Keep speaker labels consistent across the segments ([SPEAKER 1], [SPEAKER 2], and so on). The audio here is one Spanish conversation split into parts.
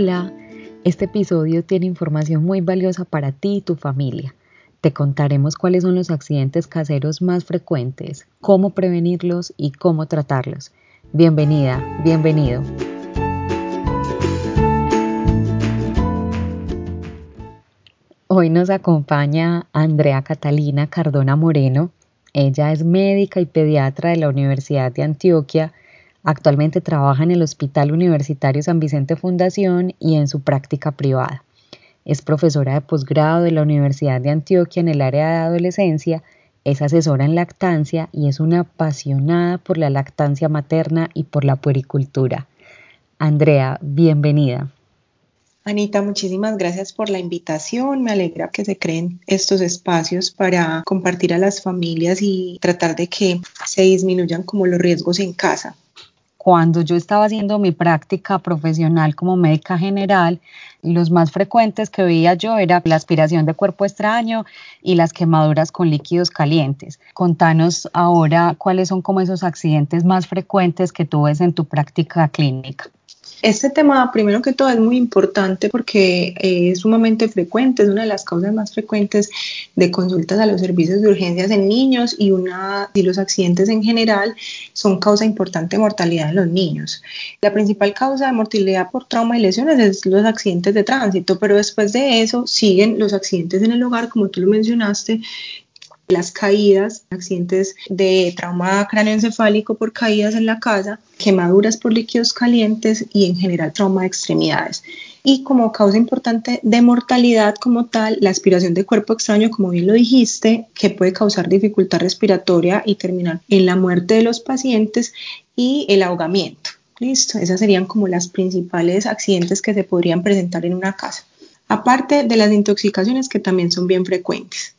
[SPEAKER 1] Hola, este episodio tiene información muy valiosa para ti y tu familia. Te contaremos cuáles son los accidentes caseros más frecuentes, cómo prevenirlos y cómo tratarlos. Bienvenida, bienvenido. Hoy nos acompaña Andrea Catalina Cardona Moreno. Ella es médica y pediatra de la Universidad de Antioquia Actualmente trabaja en el Hospital Universitario San Vicente Fundación y en su práctica privada. Es profesora de posgrado de la Universidad de Antioquia en el área de adolescencia, es asesora en lactancia y es una apasionada por la lactancia materna y por la puericultura. Andrea, bienvenida.
[SPEAKER 2] Anita, muchísimas gracias por la invitación. Me alegra que se creen estos espacios para compartir a las familias y tratar de que se disminuyan como los riesgos en casa
[SPEAKER 1] cuando yo estaba haciendo mi práctica profesional como médica general, los más frecuentes que veía yo era la aspiración de cuerpo extraño y las quemaduras con líquidos calientes. Contanos ahora cuáles son como esos accidentes más frecuentes que tú ves en tu práctica clínica.
[SPEAKER 2] Este tema, primero que todo, es muy importante porque eh, es sumamente frecuente, es una de las causas más frecuentes de consultas a los servicios de urgencias en niños y una y los accidentes en general son causa importante de mortalidad en los niños. La principal causa de mortalidad por trauma y lesiones es los accidentes de tránsito, pero después de eso siguen los accidentes en el hogar, como tú lo mencionaste, las caídas, accidentes de trauma cráneoencefálico por caídas en la casa, quemaduras por líquidos calientes y en general trauma de extremidades. Y como causa importante de mortalidad como tal, la aspiración de cuerpo extraño, como bien lo dijiste, que puede causar dificultad respiratoria y terminar en la muerte de los pacientes y el ahogamiento. Listo, esas serían como las principales accidentes que se podrían presentar en una casa. Aparte de las intoxicaciones que también son bien frecuentes.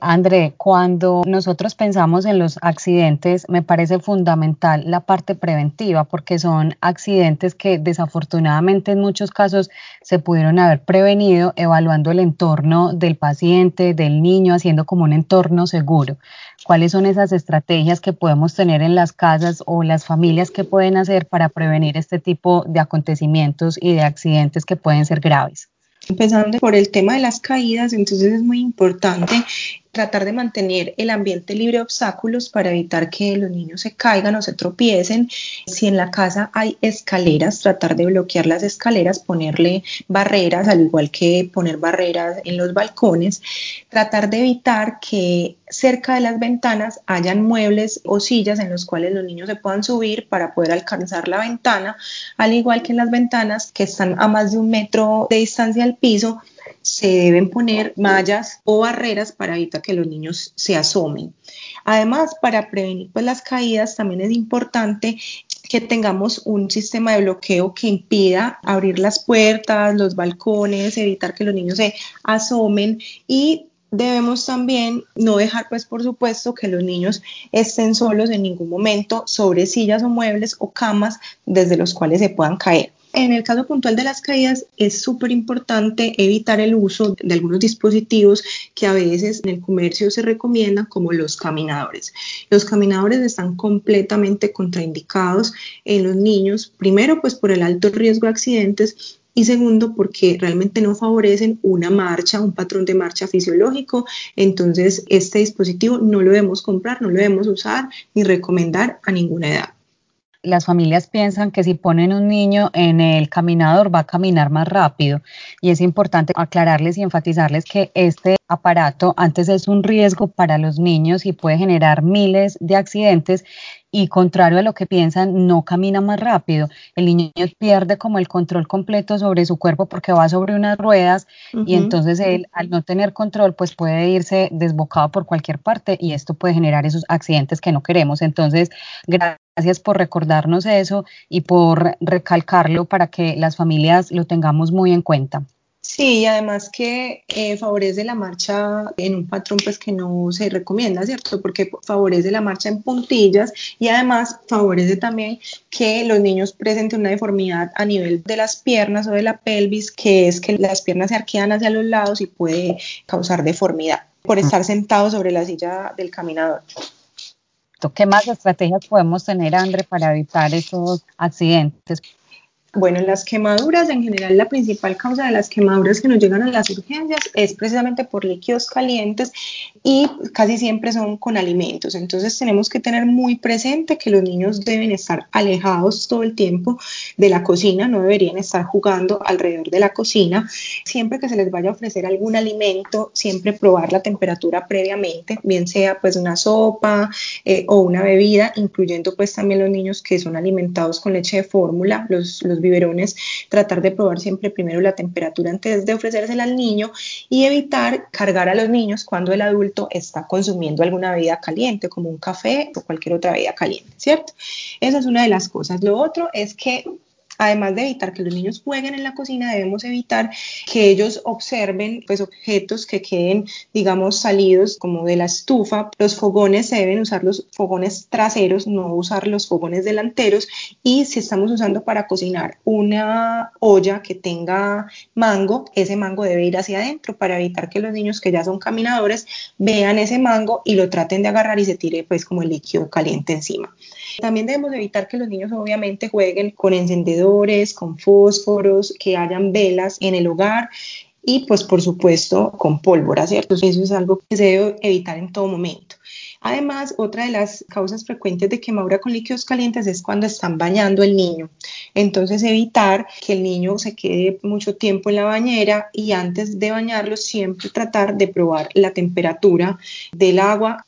[SPEAKER 1] André, cuando nosotros pensamos en los accidentes, me parece fundamental la parte preventiva, porque son accidentes que desafortunadamente en muchos casos se pudieron haber prevenido evaluando el entorno del paciente, del niño, haciendo como un entorno seguro. ¿Cuáles son esas estrategias que podemos tener en las casas o las familias que pueden hacer para prevenir este tipo de acontecimientos y de accidentes que pueden ser graves?
[SPEAKER 2] Empezando por el tema de las caídas, entonces es muy importante tratar de mantener el ambiente libre de obstáculos para evitar que los niños se caigan o se tropiecen. Si en la casa hay escaleras, tratar de bloquear las escaleras, ponerle barreras, al igual que poner barreras en los balcones. Tratar de evitar que cerca de las ventanas hayan muebles o sillas en los cuales los niños se puedan subir para poder alcanzar la ventana, al igual que en las ventanas que están a más de un metro de distancia al piso, se deben poner mallas o barreras para evitar que los niños se asomen. Además, para prevenir pues, las caídas también es importante que tengamos un sistema de bloqueo que impida abrir las puertas, los balcones, evitar que los niños se asomen y debemos también no dejar, pues por supuesto, que los niños estén solos en ningún momento sobre sillas o muebles o camas desde los cuales se puedan caer. En el caso puntual de las caídas es súper importante evitar el uso de algunos dispositivos que a veces en el comercio se recomiendan como los caminadores. Los caminadores están completamente contraindicados en los niños, primero pues por el alto riesgo de accidentes y segundo porque realmente no favorecen una marcha, un patrón de marcha fisiológico. Entonces este dispositivo no lo debemos comprar, no lo debemos usar ni recomendar a ninguna edad
[SPEAKER 1] las familias piensan que si ponen un niño en el caminador va a caminar más rápido. Y es importante aclararles y enfatizarles que este aparato antes es un riesgo para los niños y puede generar miles de accidentes y contrario a lo que piensan, no camina más rápido. El niño pierde como el control completo sobre su cuerpo porque va sobre unas ruedas y entonces él al no tener control pues puede irse desbocado por cualquier parte y esto puede generar esos accidentes que no queremos. Entonces, gracias por recordarnos eso y por recalcarlo para que las familias lo tengamos muy en cuenta.
[SPEAKER 2] Sí, y además que eh, favorece la marcha en un patrón pues que no se recomienda, ¿cierto? Porque favorece la marcha en puntillas y además favorece también que los niños presenten una deformidad a nivel de las piernas o de la pelvis, que es que las piernas se arquean hacia los lados y puede causar deformidad por estar sentado sobre la silla del caminador.
[SPEAKER 1] ¿Qué más estrategias podemos tener, André, para evitar esos accidentes?
[SPEAKER 2] Bueno, las quemaduras, en general, la principal causa de las quemaduras que nos llegan a las urgencias es precisamente por líquidos calientes y casi siempre son con alimentos. Entonces tenemos que tener muy presente que los niños deben estar alejados todo el tiempo de la cocina, no deberían estar jugando alrededor de la cocina. Siempre que se les vaya a ofrecer algún alimento, siempre probar la temperatura previamente, bien sea pues una sopa eh, o una bebida, incluyendo pues también los niños que son alimentados con leche de fórmula, los, los biberones, tratar de probar siempre primero la temperatura antes de ofrecérsela al niño y evitar cargar a los niños cuando el adulto está consumiendo alguna bebida caliente, como un café o cualquier otra bebida caliente, ¿cierto? Esa es una de las cosas. Lo otro es que Además de evitar que los niños jueguen en la cocina, debemos evitar que ellos observen pues, objetos que queden, digamos, salidos como de la estufa. Los fogones se deben usar los fogones traseros, no usar los fogones delanteros. Y si estamos usando para cocinar una olla que tenga mango, ese mango debe ir hacia adentro para evitar que los niños que ya son caminadores vean ese mango y lo traten de agarrar y se tire pues como el líquido caliente encima. También debemos evitar que los niños obviamente jueguen con con fósforos, que hayan velas en el hogar y pues por supuesto con pólvora, ¿cierto? Eso es algo que se debe evitar en todo momento. Además, otra de las causas frecuentes de quemadura con líquidos calientes es cuando están bañando el niño. Entonces, evitar que el niño se quede mucho tiempo en la bañera y antes de bañarlo siempre tratar de probar la temperatura del agua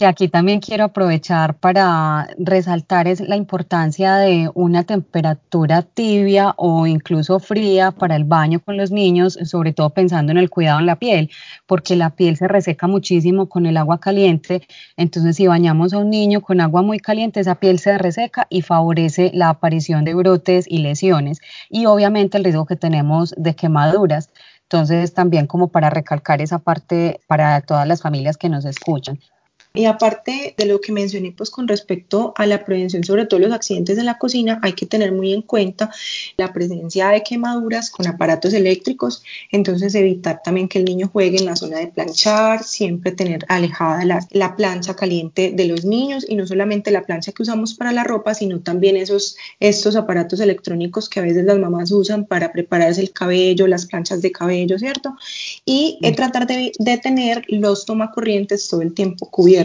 [SPEAKER 1] que aquí también quiero aprovechar para resaltar es la importancia de una temperatura tibia o incluso fría para el baño con los niños, sobre todo pensando en el cuidado en la piel, porque la piel se reseca muchísimo con el agua caliente. Entonces, si bañamos a un niño con agua muy caliente, esa piel se reseca y favorece la aparición de brotes y lesiones y obviamente el riesgo que tenemos de quemaduras. Entonces, también como para recalcar esa parte para todas las familias que nos escuchan.
[SPEAKER 2] Y aparte de lo que mencioné, pues con respecto a la prevención, sobre todo los accidentes en la cocina, hay que tener muy en cuenta la presencia de quemaduras con aparatos eléctricos, entonces evitar también que el niño juegue en la zona de planchar, siempre tener alejada la, la plancha caliente de los niños. Y no solamente la plancha que usamos para la ropa, sino también esos, estos aparatos electrónicos que a veces las mamás usan para prepararse el cabello, las planchas de cabello, ¿cierto? Y eh, tratar de, de tener los tomacorrientes todo el tiempo cubiertos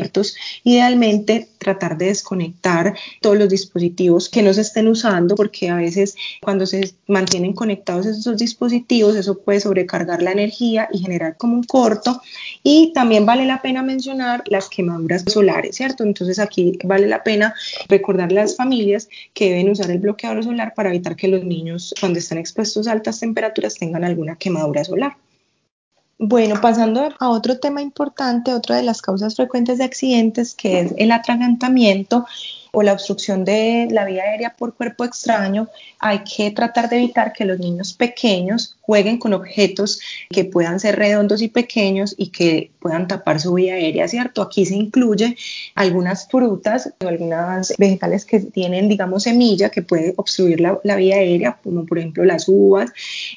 [SPEAKER 2] Idealmente tratar de desconectar todos los dispositivos que no se estén usando porque a veces cuando se mantienen conectados esos dispositivos eso puede sobrecargar la energía y generar como un corto y también vale la pena mencionar las quemaduras solares, ¿cierto? Entonces aquí vale la pena recordar a las familias que deben usar el bloqueador solar para evitar que los niños cuando están expuestos a altas temperaturas tengan alguna quemadura solar. Bueno, pasando a otro tema importante, otra de las causas frecuentes de accidentes, que es el atragantamiento o la obstrucción de la vía aérea por cuerpo extraño, hay que tratar de evitar que los niños pequeños jueguen con objetos que puedan ser redondos y pequeños y que puedan tapar su vía aérea, ¿cierto? Aquí se incluye algunas frutas o algunas vegetales que tienen, digamos, semilla que puede obstruir la, la vía aérea, como por ejemplo las uvas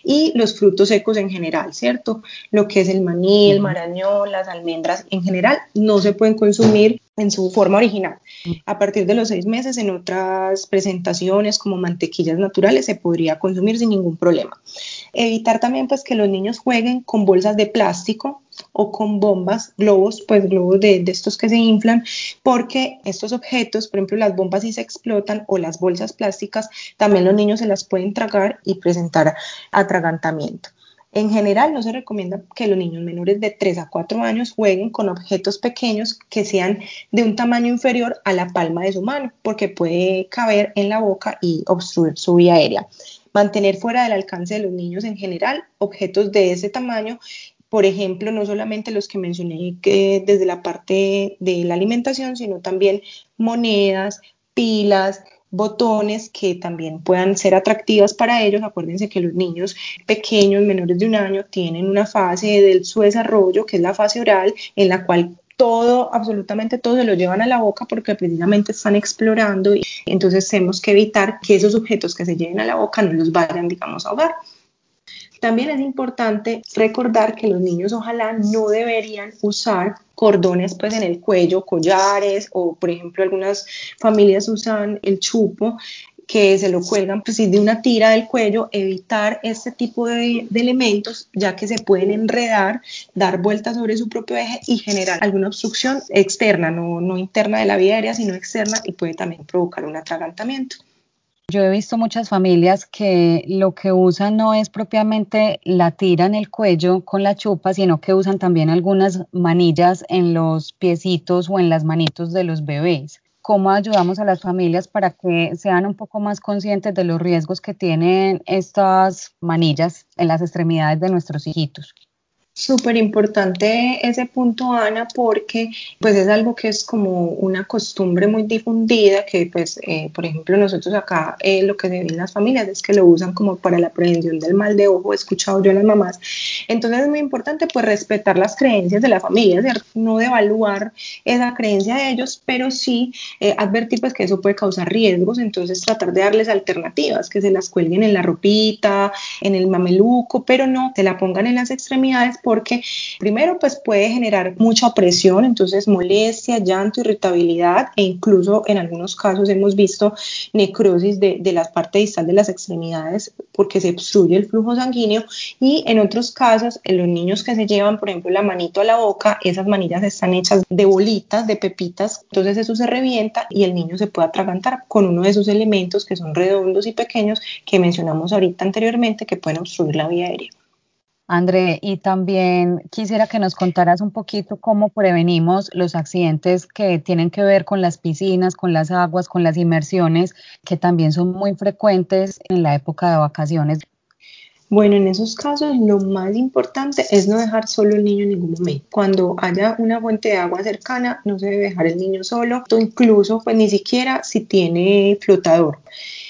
[SPEAKER 2] y los frutos secos en general, ¿cierto? Lo que es el maní, el marañón, las almendras en general no se pueden consumir en su forma original. A partir de los seis meses, en otras presentaciones como mantequillas naturales, se podría consumir sin ningún problema. Evitar también pues que los niños jueguen con bolsas de plástico o con bombas, globos, pues globos de, de estos que se inflan, porque estos objetos, por ejemplo las bombas si se explotan o las bolsas plásticas, también los niños se las pueden tragar y presentar atragantamiento. En general, no se recomienda que los niños menores de 3 a 4 años jueguen con objetos pequeños que sean de un tamaño inferior a la palma de su mano, porque puede caber en la boca y obstruir su vía aérea. Mantener fuera del alcance de los niños en general objetos de ese tamaño por ejemplo, no solamente los que mencioné desde la parte de la alimentación, sino también monedas, pilas, botones que también puedan ser atractivas para ellos. Acuérdense que los niños pequeños, menores de un año, tienen una fase del su desarrollo, que es la fase oral, en la cual todo, absolutamente todo se lo llevan a la boca porque precisamente están explorando y entonces tenemos que evitar que esos objetos que se lleven a la boca no los vayan, digamos, a ahogar. También es importante recordar que los niños ojalá no deberían usar cordones pues en el cuello, collares o por ejemplo algunas familias usan el chupo que se lo cuelgan pues, de una tira del cuello, evitar este tipo de, elementos, ya que se pueden enredar, dar vueltas sobre su propio eje y generar alguna obstrucción externa, no, no interna de la vía aérea, sino externa y puede también provocar un atragantamiento.
[SPEAKER 1] Yo he visto muchas familias que lo que usan no es propiamente la tira en el cuello con la chupa, sino que usan también algunas manillas en los piecitos o en las manitos de los bebés. ¿Cómo ayudamos a las familias para que sean un poco más conscientes de los riesgos que tienen estas manillas en las extremidades de nuestros hijitos?
[SPEAKER 2] Súper importante ese punto, Ana, porque pues es algo que es como una costumbre muy difundida, que pues, eh, por ejemplo, nosotros acá eh, lo que se ve en las familias es que lo usan como para la prevención del mal de ojo, he escuchado yo a las mamás. Entonces es muy importante pues respetar las creencias de la familia, no devaluar esa creencia de ellos, pero sí eh, advertir pues que eso puede causar riesgos, entonces tratar de darles alternativas, que se las cuelguen en la ropita, en el mameluco, pero no se la pongan en las extremidades porque primero pues puede generar mucha opresión, entonces molestia, llanto, irritabilidad e incluso en algunos casos hemos visto necrosis de, de la parte distal de las extremidades porque se obstruye el flujo sanguíneo y en otros casos en los niños que se llevan por ejemplo la manito a la boca, esas manillas están hechas de bolitas, de pepitas, entonces eso se revienta y el niño se puede atragantar con uno de esos elementos que son redondos y pequeños que mencionamos ahorita anteriormente que pueden obstruir la vía aérea.
[SPEAKER 1] André, y también quisiera que nos contaras un poquito cómo prevenimos los accidentes que tienen que ver con las piscinas, con las aguas, con las inmersiones, que también son muy frecuentes en la época de vacaciones.
[SPEAKER 2] Bueno, en esos casos lo más importante es no dejar solo el niño en ningún momento. Cuando haya una fuente de agua cercana, no se debe dejar el niño solo, incluso pues ni siquiera si tiene flotador.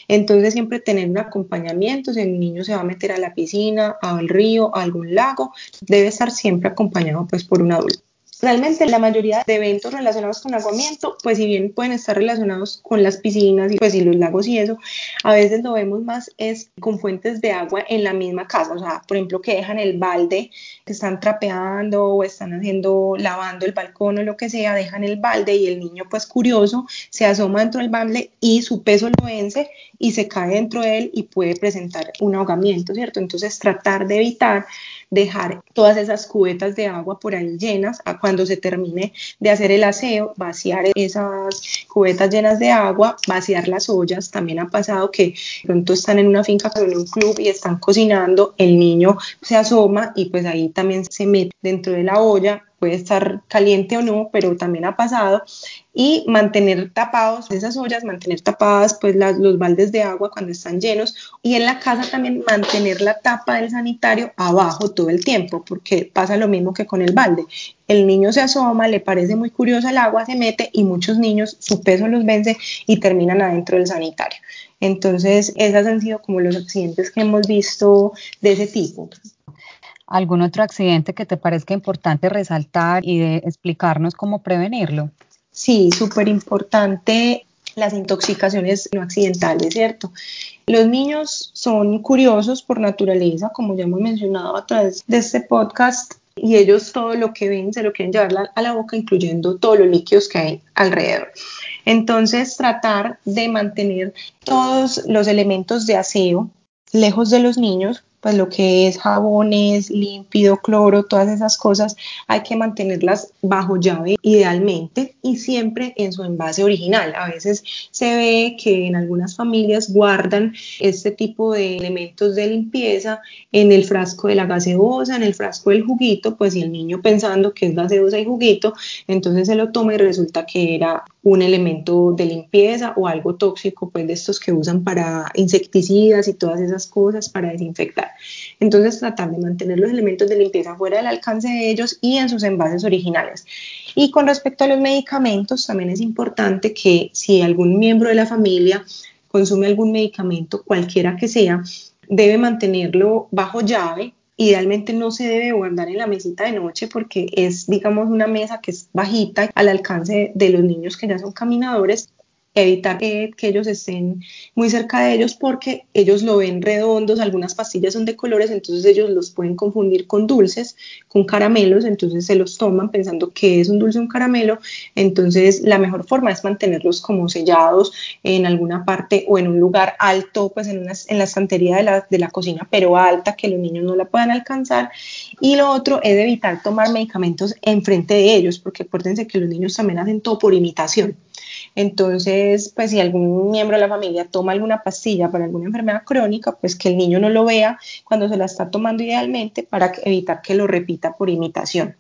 [SPEAKER 2] Entonces siempre tener un acompañamiento, si el niño se va a meter a la piscina, al río, a algún lago, debe estar siempre acompañado pues por un adulto. Realmente la mayoría de eventos relacionados con aguamiento, pues si bien pueden estar relacionados con las piscinas y pues y los lagos y eso, a veces lo vemos más es con fuentes de agua en la misma casa, o sea, por ejemplo que dejan el balde, que están trapeando o están haciendo, lavando el balcón o lo que sea, dejan el balde y el niño pues curioso se asoma dentro del balde y su peso lo vence y se cae dentro de él y puede presentar un ahogamiento, ¿cierto? Entonces tratar de evitar dejar todas esas cubetas de agua por ahí llenas a cuando se termine de hacer el aseo, vaciar esas cubetas llenas de agua, vaciar las ollas. También ha pasado que pronto están en una finca o en un club y están cocinando, el niño se asoma y pues ahí también se mete dentro de la olla puede estar caliente o no, pero también ha pasado, y mantener tapados esas ollas, mantener tapadas pues los baldes de agua cuando están llenos, y en la casa también mantener la tapa del sanitario abajo todo el tiempo, porque pasa lo mismo que con el balde. El niño se asoma, le parece muy curioso el agua, se mete y muchos niños su peso los vence y terminan adentro del sanitario. Entonces, esos han sido como los accidentes que hemos visto de ese tipo.
[SPEAKER 1] ¿Algún otro accidente que te parezca importante resaltar y explicarnos cómo prevenirlo?
[SPEAKER 2] Sí, súper importante las intoxicaciones no accidentales, ¿cierto? Los niños son curiosos por naturaleza, como ya hemos mencionado a través de este podcast, y ellos todo lo que ven se lo quieren llevar a la boca, incluyendo todos los líquidos que hay alrededor. Entonces, tratar de mantener todos los elementos de aseo lejos de los niños pues lo que es jabones, límpido, cloro, todas esas cosas, hay que mantenerlas bajo llave idealmente y siempre en su envase original. A veces se ve que en algunas familias guardan este tipo de elementos de limpieza en el frasco de la gaseosa, en el frasco del juguito, pues si el niño pensando que es gaseosa y juguito, entonces se lo toma y resulta que era un elemento de limpieza o algo tóxico, pues de estos que usan para insecticidas y todas esas cosas para desinfectar. Entonces tratar de mantener los elementos de limpieza fuera del alcance de ellos y en sus envases originales. Y con respecto a los medicamentos, también es importante que si algún miembro de la familia consume algún medicamento, cualquiera que sea, debe mantenerlo bajo llave. Idealmente no se debe guardar en la mesita de noche porque es, digamos, una mesa que es bajita al alcance de los niños que ya son caminadores evitar que, ellos estén muy cerca de ellos porque ellos lo ven redondos, algunas pastillas son de colores, entonces ellos los pueden confundir con dulces, con caramelos, entonces se los toman pensando que es un dulce un caramelo, entonces la mejor forma es mantenerlos como sellados en alguna parte o en un lugar alto, pues en, en la estantería de la, de la cocina, pero alta, que los niños no la puedan alcanzar. Y lo otro es evitar tomar medicamentos enfrente de ellos, porque acuérdense que los niños también hacen todo por imitación. Entonces, pues si algún miembro de la familia toma alguna pastilla para alguna enfermedad crónica, pues que el niño no lo vea cuando se la está tomando idealmente para evitar que lo repita por imitación.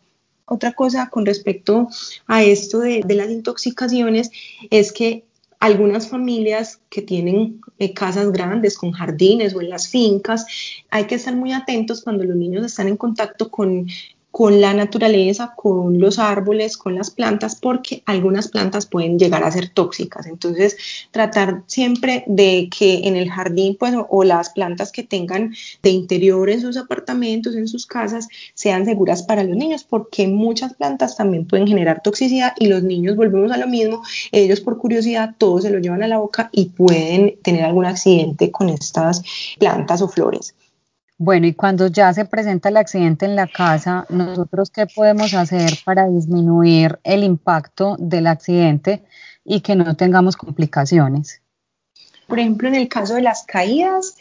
[SPEAKER 2] Otra cosa con respecto a esto de, las intoxicaciones es que algunas familias que tienen eh, casas grandes con jardines o en las fincas, hay que estar muy atentos cuando los niños están en contacto con con la naturaleza, con los árboles, con las plantas, porque algunas plantas pueden llegar a ser tóxicas. Entonces, tratar siempre de que en el jardín, pues, o las plantas que tengan de interior en sus apartamentos, en sus casas, sean seguras para los niños, porque muchas plantas también pueden generar toxicidad y los niños, volvemos a lo mismo, ellos por curiosidad, todos se lo llevan a la boca y pueden tener algún accidente con estas plantas o flores.
[SPEAKER 1] Bueno, y cuando ya se presenta el accidente en la casa, ¿nosotros qué podemos hacer para disminuir el impacto del accidente y que no tengamos complicaciones?
[SPEAKER 2] Por ejemplo, en el caso de las caídas,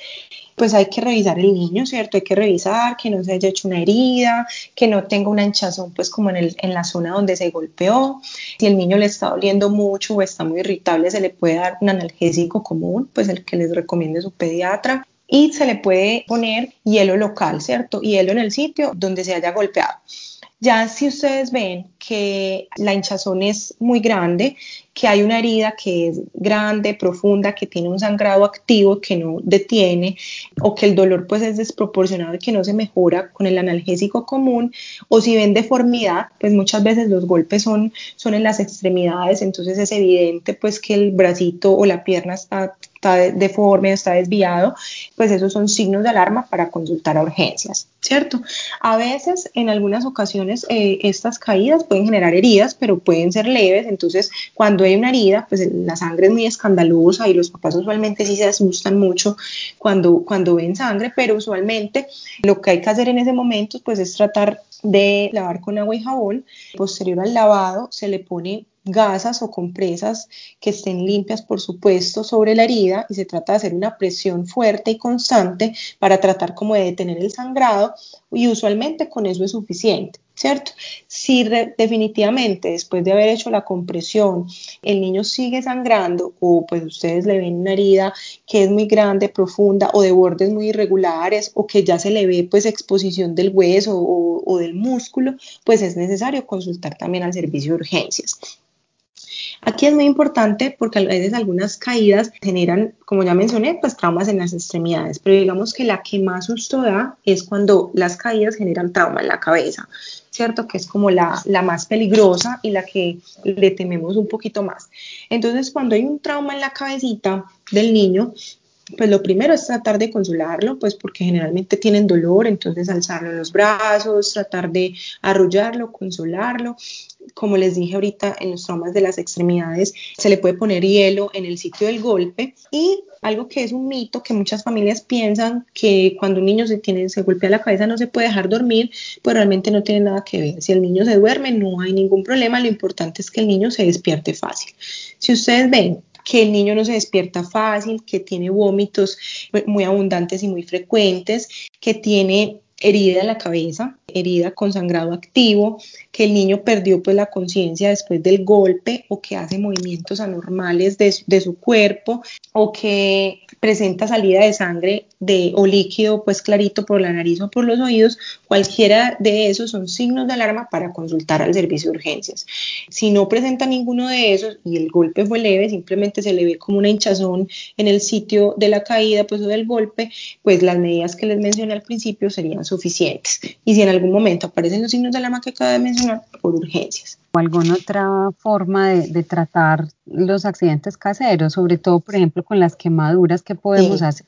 [SPEAKER 2] pues hay que revisar el niño, ¿cierto? Hay que revisar que no se haya hecho una herida, que no tenga una hinchazón, pues como en, el, en la zona donde se golpeó. Si el niño le está doliendo mucho o está muy irritable, se le puede dar un analgésico común, pues el que les recomiende su pediatra y se le puede poner hielo local, ¿cierto? Hielo en el sitio donde se haya golpeado. Ya si ustedes ven que la hinchazón es muy grande, que hay una herida que es grande, profunda, que tiene un sangrado activo que no detiene, o que el dolor pues es desproporcionado y que no se mejora con el analgésico común, o si ven deformidad, pues muchas veces los golpes son, son en las extremidades, entonces es evidente pues que el bracito o la pierna está está deforme, está desviado, pues esos son signos de alarma para consultar a urgencias, ¿cierto? A veces, en algunas ocasiones, eh, estas caídas pueden generar heridas, pero pueden ser leves, entonces cuando hay una herida, pues la sangre es muy escandalosa y los papás usualmente sí se asustan mucho cuando, cuando ven sangre, pero usualmente lo que hay que hacer en ese momento, pues es tratar de lavar con agua y jabón. Posterior al lavado, se le pone gasas o compresas que estén limpias, por supuesto, sobre la herida y se trata de hacer una presión fuerte y constante para tratar como de detener el sangrado y usualmente con eso es suficiente. ¿Cierto? Si definitivamente después de haber hecho la compresión el niño sigue sangrando o pues ustedes le ven una herida que es muy grande, profunda o de bordes muy irregulares o que ya se le ve pues exposición del hueso o, o del músculo, pues es necesario consultar también al servicio de urgencias. Aquí es muy importante porque a veces algunas caídas generan, como ya mencioné, pues traumas en las extremidades, pero digamos que la que más susto da es cuando las caídas generan trauma en la cabeza, ¿cierto? Que es como la, la más peligrosa y la que le tememos un poquito más. Entonces, cuando hay un trauma en la cabecita del niño, pues lo primero es tratar de consolarlo, pues porque generalmente tienen dolor, entonces alzarlo en los brazos, tratar de arrullarlo, consolarlo como les dije ahorita, en los traumas de las extremidades se le puede poner hielo en el sitio del golpe y algo que es un mito que muchas familias piensan que cuando un niño se, tiene, se golpea la cabeza no se puede dejar dormir, pues realmente no tiene nada que ver. Si el niño se duerme no hay ningún problema, lo importante es que el niño se despierte fácil. Si ustedes ven que el niño no se despierta fácil, que tiene vómitos muy abundantes y muy frecuentes, que tiene herida en la cabeza, herida con sangrado activo, que el niño perdió pues la conciencia después del golpe o que hace movimientos anormales de, de, su cuerpo o que presenta salida de sangre de, o líquido pues clarito por la nariz o por los oídos, cualquiera de esos son signos de alarma para consultar al servicio de urgencias. Si no presenta ninguno de esos y el golpe fue leve, simplemente se le ve como una hinchazón en el sitio de la caída pues o del golpe, pues las medidas que les mencioné al principio serían suficientes. Y si en algún momento aparecen los signos de alarma que acabo de mencionar, por urgencias.
[SPEAKER 1] ¿O alguna otra forma de, tratar los accidentes caseros, sobre todo, por ejemplo, con las quemaduras que podemos hacer?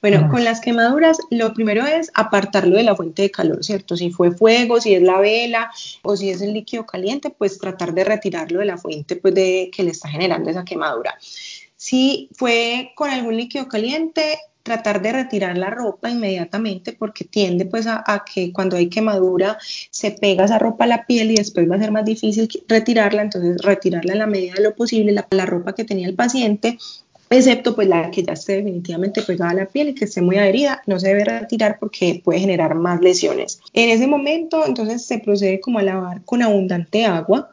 [SPEAKER 2] Bueno, con las quemaduras, lo primero es apartarlo de la fuente de calor, ¿cierto? Si fue fuego, si es la vela o si es el líquido caliente, pues tratar de retirarlo de la fuente pues, de, que le está generando esa quemadura. Si fue con algún líquido caliente, tratar de retirar la ropa inmediatamente porque tiende pues a, que cuando hay quemadura se pega esa ropa a la piel y después va a ser más difícil retirarla, entonces retirarla en la medida de lo posible, la, la ropa que tenía el paciente excepto pues la que ya esté definitivamente pegada a la piel y que esté muy adherida, no se debe retirar porque puede generar más lesiones. En ese momento entonces se procede como a lavar con abundante agua,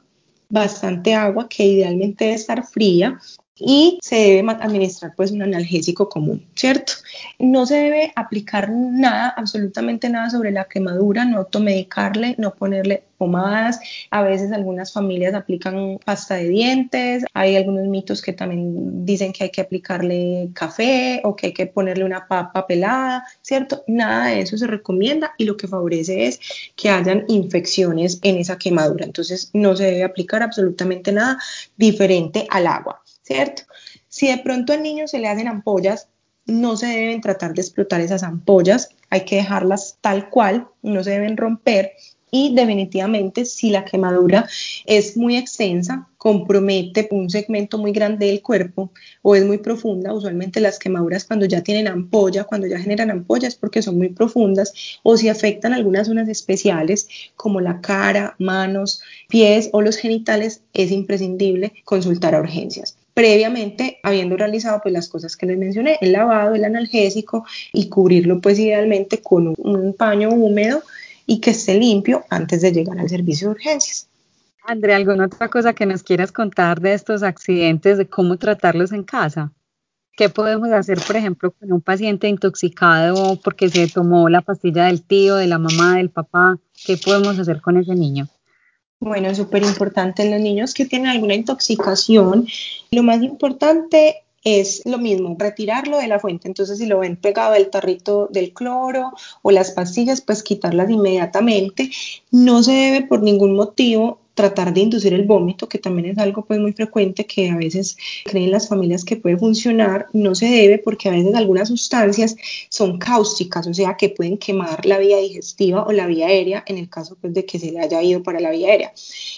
[SPEAKER 2] bastante agua que idealmente debe estar fría y se debe administrar pues un analgésico común, ¿cierto? No se debe aplicar nada, absolutamente nada sobre la quemadura, no automedicarle, no ponerle pomadas. A veces algunas familias aplican pasta de dientes, hay algunos mitos que también dicen que hay que aplicarle café o que hay que ponerle una papa pelada, ¿cierto? Nada de eso se recomienda y lo que favorece es que hayan infecciones en esa quemadura. Entonces no se debe aplicar absolutamente nada diferente al agua. ¿Cierto? Si de pronto al niño se le hacen ampollas, no se deben tratar de explotar esas ampollas, hay que dejarlas tal cual, no se deben romper y definitivamente si la quemadura es muy extensa, compromete un segmento muy grande del cuerpo o es muy profunda, usualmente las quemaduras cuando ya tienen ampolla, cuando ya generan ampollas porque son muy profundas o si afectan algunas zonas especiales como la cara, manos, pies o los genitales, es imprescindible consultar a urgencias previamente habiendo realizado pues las cosas que les mencioné, el lavado, el analgésico y cubrirlo pues idealmente con un, paño húmedo y que esté limpio antes de llegar al servicio de urgencias.
[SPEAKER 1] Andrea, ¿alguna otra cosa que nos quieras contar de estos accidentes, de cómo tratarlos en casa? ¿Qué podemos hacer, por ejemplo, con un paciente intoxicado porque se tomó la pastilla del tío, de la mamá, del papá? ¿Qué podemos hacer con ese niño?
[SPEAKER 2] Bueno, súper importante en los niños que tienen alguna intoxicación. Lo más importante es lo mismo, retirarlo de la fuente. Entonces, si lo ven pegado el tarrito del cloro o las pastillas, pues quitarlas inmediatamente. No se debe por ningún motivo tratar de inducir el vómito, que también es algo pues muy frecuente que a veces creen las familias que puede funcionar, no se debe porque a veces algunas sustancias son cáusticas, o sea que pueden quemar la vía digestiva o la vía aérea en el caso pues de que se le haya ido para la vía aérea.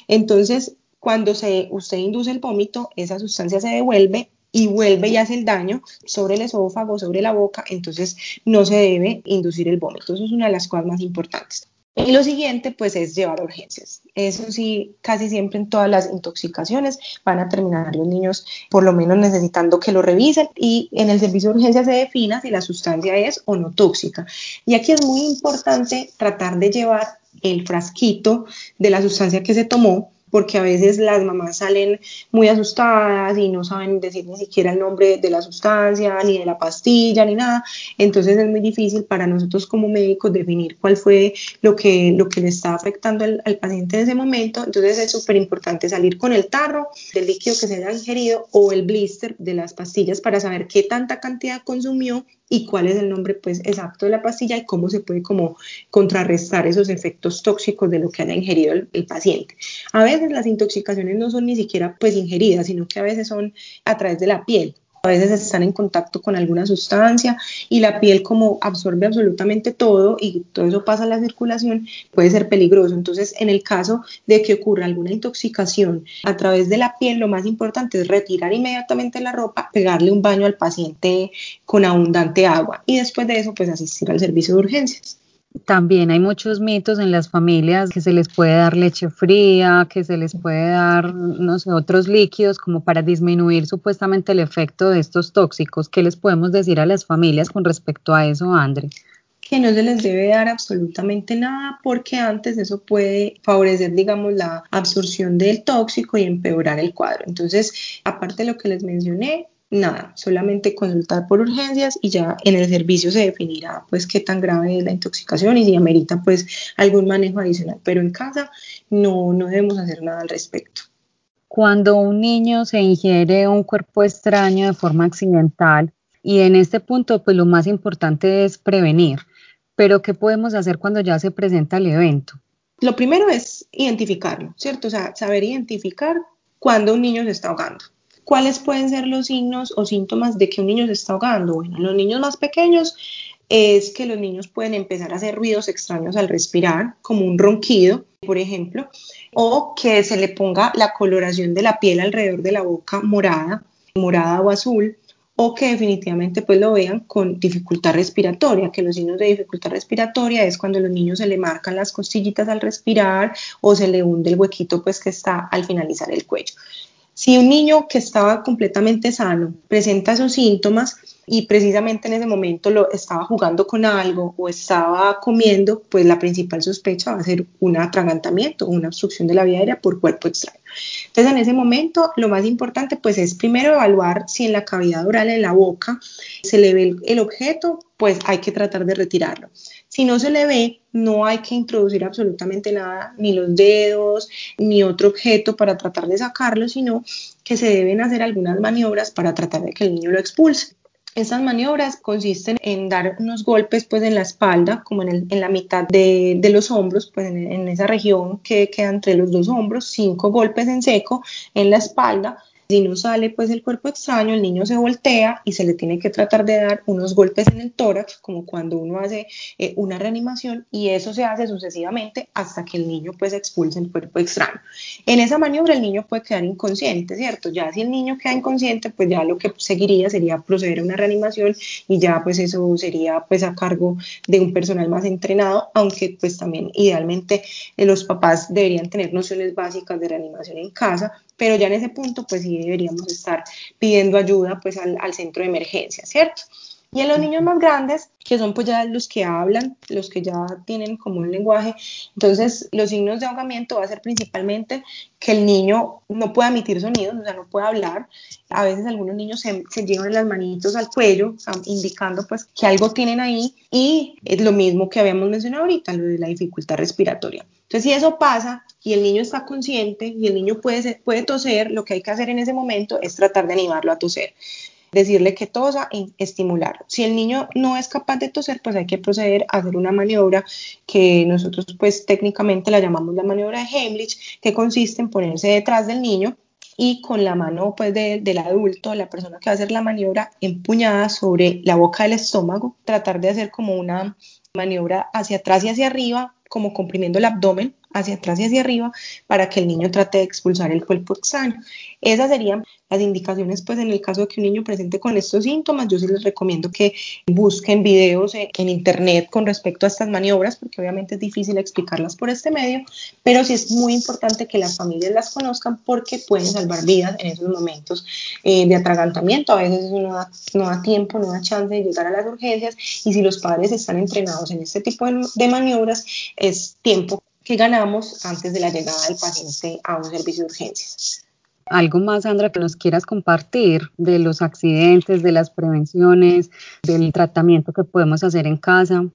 [SPEAKER 2] Entonces, cuando se, usted induce el vómito, esa sustancia se devuelve y vuelve y hace el daño sobre el esófago, sobre la boca, entonces no se debe inducir el vómito. Eso es una de las cosas más importantes. Y lo siguiente, pues, es llevar urgencias. Eso sí, casi siempre en todas las intoxicaciones van a terminar los niños por lo menos necesitando que lo revisen y en el servicio de urgencias se defina si la sustancia es o no tóxica. Y aquí es muy importante tratar de llevar el frasquito de la sustancia que se tomó porque a veces las mamás salen muy asustadas y no saben decir ni siquiera el nombre de la sustancia, ni de la pastilla, ni nada. Entonces es muy difícil para nosotros como médicos definir cuál fue lo que, lo que le está afectando al, al paciente en ese momento. Entonces es súper importante salir con el tarro del líquido que se haya ingerido o el blister de las pastillas para saber qué tanta cantidad consumió y cuál es el nombre pues exacto de la pastilla y cómo se puede como contrarrestar esos efectos tóxicos de lo que haya ingerido el, el, paciente. A veces las intoxicaciones no son ni siquiera pues ingeridas, sino que a veces son a través de la piel a veces están en contacto con alguna sustancia y la piel como absorbe absolutamente todo y todo eso pasa a la circulación, puede ser peligroso. Entonces, en el caso de que ocurra alguna intoxicación a través de la piel, lo más importante es retirar inmediatamente la ropa, pegarle un baño al paciente con abundante agua y después de eso, pues asistir al servicio de urgencias.
[SPEAKER 1] También hay muchos mitos en las familias que se les puede dar leche fría, que se les puede dar, no sé, otros líquidos como para disminuir supuestamente el efecto de estos tóxicos. ¿Qué les podemos decir a las familias con respecto a eso, André?
[SPEAKER 2] que no se les debe dar absolutamente nada porque antes eso puede favorecer, digamos, la absorción del tóxico y empeorar el cuadro. Entonces, aparte de lo que les mencioné, nada, solamente consultar por urgencias y ya en el servicio se definirá pues qué tan grave es la intoxicación y si amerita pues algún manejo adicional, pero en casa no, no debemos hacer nada al respecto.
[SPEAKER 1] Cuando un niño se ingiere un cuerpo extraño de forma accidental y en este punto pues lo más importante es prevenir, pero ¿qué podemos hacer cuando ya se presenta el evento?
[SPEAKER 2] Lo primero es identificarlo, ¿cierto? O sea, saber identificar cuando un niño se está ahogando ¿Cuáles pueden ser los signos o síntomas de que un niño se está ahogando? Bueno, en los niños más pequeños es que los niños pueden empezar a hacer ruidos extraños al respirar, como un ronquido, por ejemplo, o que se le ponga la coloración de la piel alrededor de la boca morada. morada o azul, o que definitivamente pues lo vean con dificultad respiratoria, que los signos de dificultad respiratoria es cuando a los niños se le marcan las costillitas al respirar o se le hunde el huequito pues que está al finalizar el cuello. Si un niño que estaba completamente sano presenta esos síntomas, y precisamente en ese momento lo estaba jugando con algo o estaba comiendo, pues la principal sospecha va a ser un atragantamiento, una obstrucción de la vía aérea por cuerpo extraño. Entonces, en ese momento, lo más importante pues es primero evaluar si en la cavidad oral, en la boca, se le ve el, objeto, pues hay que tratar de retirarlo. Si no se le ve, no hay que introducir absolutamente nada, ni los dedos, ni otro objeto para tratar de sacarlo, sino que se deben hacer algunas maniobras para tratar de que el niño lo expulse. Estas maniobras consisten en dar unos golpes pues en la espalda, como en, la mitad de, de, los hombros, pues en, en, esa región que queda entre los dos hombros, cinco golpes en seco en la espalda si no sale pues el cuerpo extraño, el niño se voltea y se le tiene que tratar de dar unos golpes en el tórax, como cuando uno hace eh, una reanimación, y eso se hace sucesivamente hasta que el niño pues expulse el cuerpo extraño. En esa maniobra el niño puede quedar inconsciente, ¿cierto? Ya si el niño queda inconsciente, pues ya lo que seguiría sería proceder a una reanimación y ya pues eso sería pues a cargo de un personal más entrenado, aunque pues también idealmente eh, los papás deberían tener nociones básicas de reanimación en casa, pero ya en ese punto pues sí deberíamos estar pidiendo ayuda pues al, al centro de emergencia, ¿cierto? Y en los niños más grandes, que son pues ya los que hablan, los que ya tienen como un lenguaje, entonces los signos de ahogamiento va a ser principalmente que el niño no pueda emitir sonidos, o sea, no puede hablar. A veces algunos niños se, se llevan las manitos al cuello, indicando pues que algo tienen ahí y es lo mismo que habíamos mencionado ahorita, lo de la dificultad respiratoria. Entonces, si eso pasa y el niño está consciente y el niño puede, puede toser, lo que hay que hacer en ese momento es tratar de animarlo a toser decirle que tosa y estimularlo. Si el niño no es capaz de toser, pues hay que proceder a hacer una maniobra que nosotros pues técnicamente la llamamos la maniobra de Heimlich, que consiste en ponerse detrás del niño y con la mano pues del adulto, la persona que va a hacer la maniobra empuñada sobre la boca del estómago, tratar de hacer como una maniobra hacia atrás y hacia arriba, como comprimiendo el abdomen hacia atrás y hacia arriba para que el niño trate de expulsar el cuerpo extraño. Esas serían las indicaciones, pues en el caso de que un niño presente con estos síntomas, yo sí les recomiendo que busquen videos en, internet con respecto a estas maniobras, porque obviamente es difícil explicarlas por este medio, pero sí es muy importante que las familias las conozcan porque pueden salvar vidas en esos momentos eh, de atragantamiento. A veces da, no da tiempo, no da chance de llegar a las urgencias y si los padres están entrenados en este tipo de maniobras, es tiempo que ganamos antes de la llegada del paciente a un servicio de urgencias.
[SPEAKER 1] ¿Algo más, Sandra, que nos quieras compartir de los accidentes, de las prevenciones, del tratamiento que podemos hacer en casa?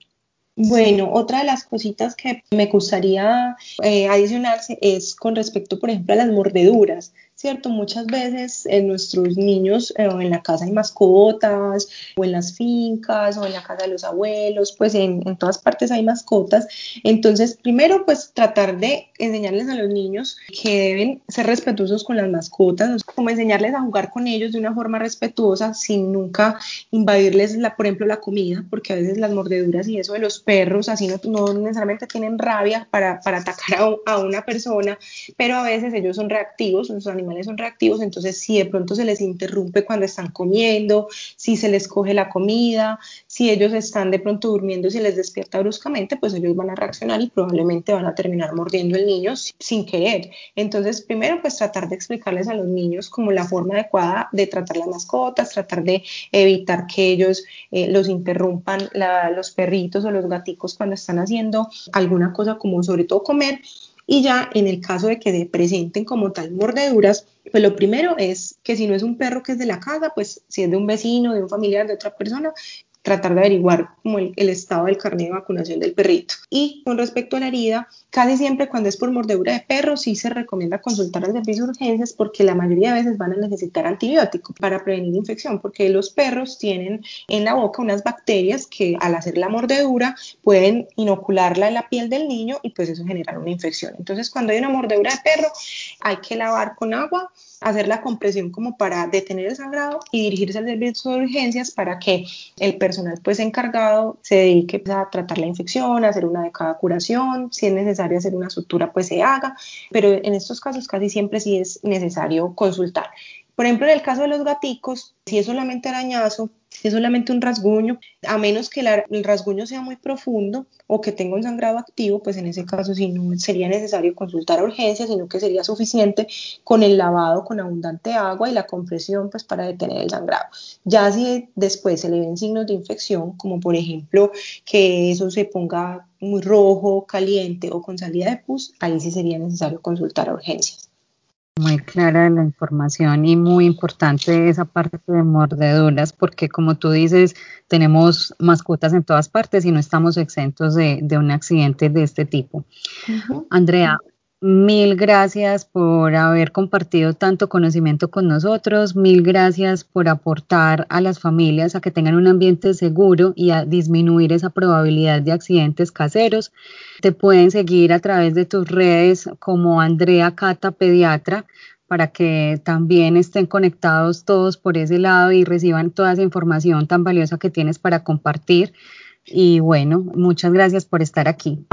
[SPEAKER 2] Bueno, otra de las cositas que me gustaría eh, adicionarse es con respecto, por ejemplo, a las mordeduras. ¿Cierto? Muchas veces en nuestros niños eh, en la casa hay mascotas o en las fincas o en la casa de los abuelos, pues en, en, todas partes hay mascotas. Entonces, primero, pues tratar de enseñarles a los niños que deben ser respetuosos con las mascotas, como enseñarles a jugar con ellos de una forma respetuosa sin nunca invadirles, la, por ejemplo, la comida, porque a veces las mordeduras y eso de los perros así no, no necesariamente tienen rabia para, para atacar a, a una persona, pero a veces ellos son reactivos, son son reactivos, entonces si de pronto se les interrumpe cuando están comiendo, si se les coge la comida, si ellos están de pronto durmiendo y se les despierta bruscamente, pues ellos van a reaccionar y probablemente van a terminar mordiendo el niño sin querer. Entonces, primero, pues tratar de explicarles a los niños como la forma adecuada de tratar las mascotas, tratar de evitar que ellos eh, los interrumpan los perritos o los gaticos cuando están haciendo alguna cosa como sobre todo comer y ya en el caso de que se presenten como tal mordeduras, pues lo primero es que si no es un perro que es de la casa, pues si es de un vecino, de un familiar, de otra persona, tratar de averiguar como el, estado del carnet de vacunación del perrito. Y con respecto a la herida, casi siempre cuando es por mordedura de perro, sí se recomienda consultar al servicio de urgencias porque la mayoría de veces van a necesitar antibiótico para prevenir infección, porque los perros tienen en la boca unas bacterias que al hacer la mordedura pueden inocularla en la piel del niño y pues eso genera una infección. Entonces cuando hay una mordedura de perro hay que lavar con agua hacer la compresión como para detener el sangrado y dirigirse al servicio de urgencias para que el personal pues encargado se dedique pues, a tratar la infección, hacer una adecuada curación, si es necesario hacer una sutura pues se haga, pero en estos casos casi siempre sí es necesario consultar. Por ejemplo, en el caso de los gaticos, si es solamente arañazo, es solamente un rasguño, a menos que el rasguño sea muy profundo o que tenga un sangrado activo, pues en ese caso sí no sería necesario consultar a urgencias, sino que sería suficiente con el lavado con abundante agua y la compresión pues para detener el sangrado. Ya si después se le ven signos de infección, como por ejemplo que eso se ponga muy rojo, caliente o con salida de pus, ahí sí sería necesario consultar a urgencias.
[SPEAKER 1] Muy clara la información y muy importante esa parte de mordeduras, porque como tú dices, tenemos mascotas en todas partes y no estamos exentos de, un accidente de este tipo. Andrea, Mil gracias por haber compartido tanto conocimiento con nosotros, mil gracias por aportar a las familias a que tengan un ambiente seguro y a disminuir esa probabilidad de accidentes caseros. Te pueden seguir a través de tus redes como Andrea Cata Pediatra para que también estén conectados todos por ese lado y reciban toda esa información tan valiosa que tienes para compartir. Y bueno, muchas gracias por estar aquí.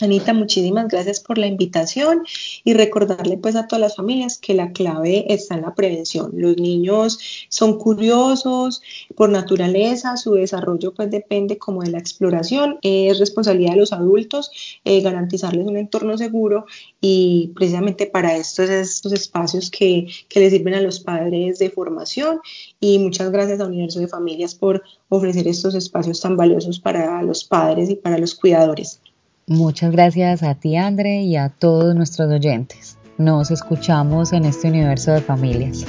[SPEAKER 2] Anita, muchísimas gracias por la invitación y recordarle pues a todas las familias que la clave está en la prevención. Los niños son curiosos por naturaleza, su desarrollo pues depende como de la exploración, es responsabilidad de los adultos eh, garantizarles un entorno seguro y precisamente para estos estos espacios que, que les sirven a los padres de formación y muchas gracias a Universo de Familias por ofrecer estos espacios tan valiosos para los padres y para los cuidadores.
[SPEAKER 1] Muchas gracias a ti, Andre, y a todos nuestros oyentes. Nos escuchamos en este universo de familias.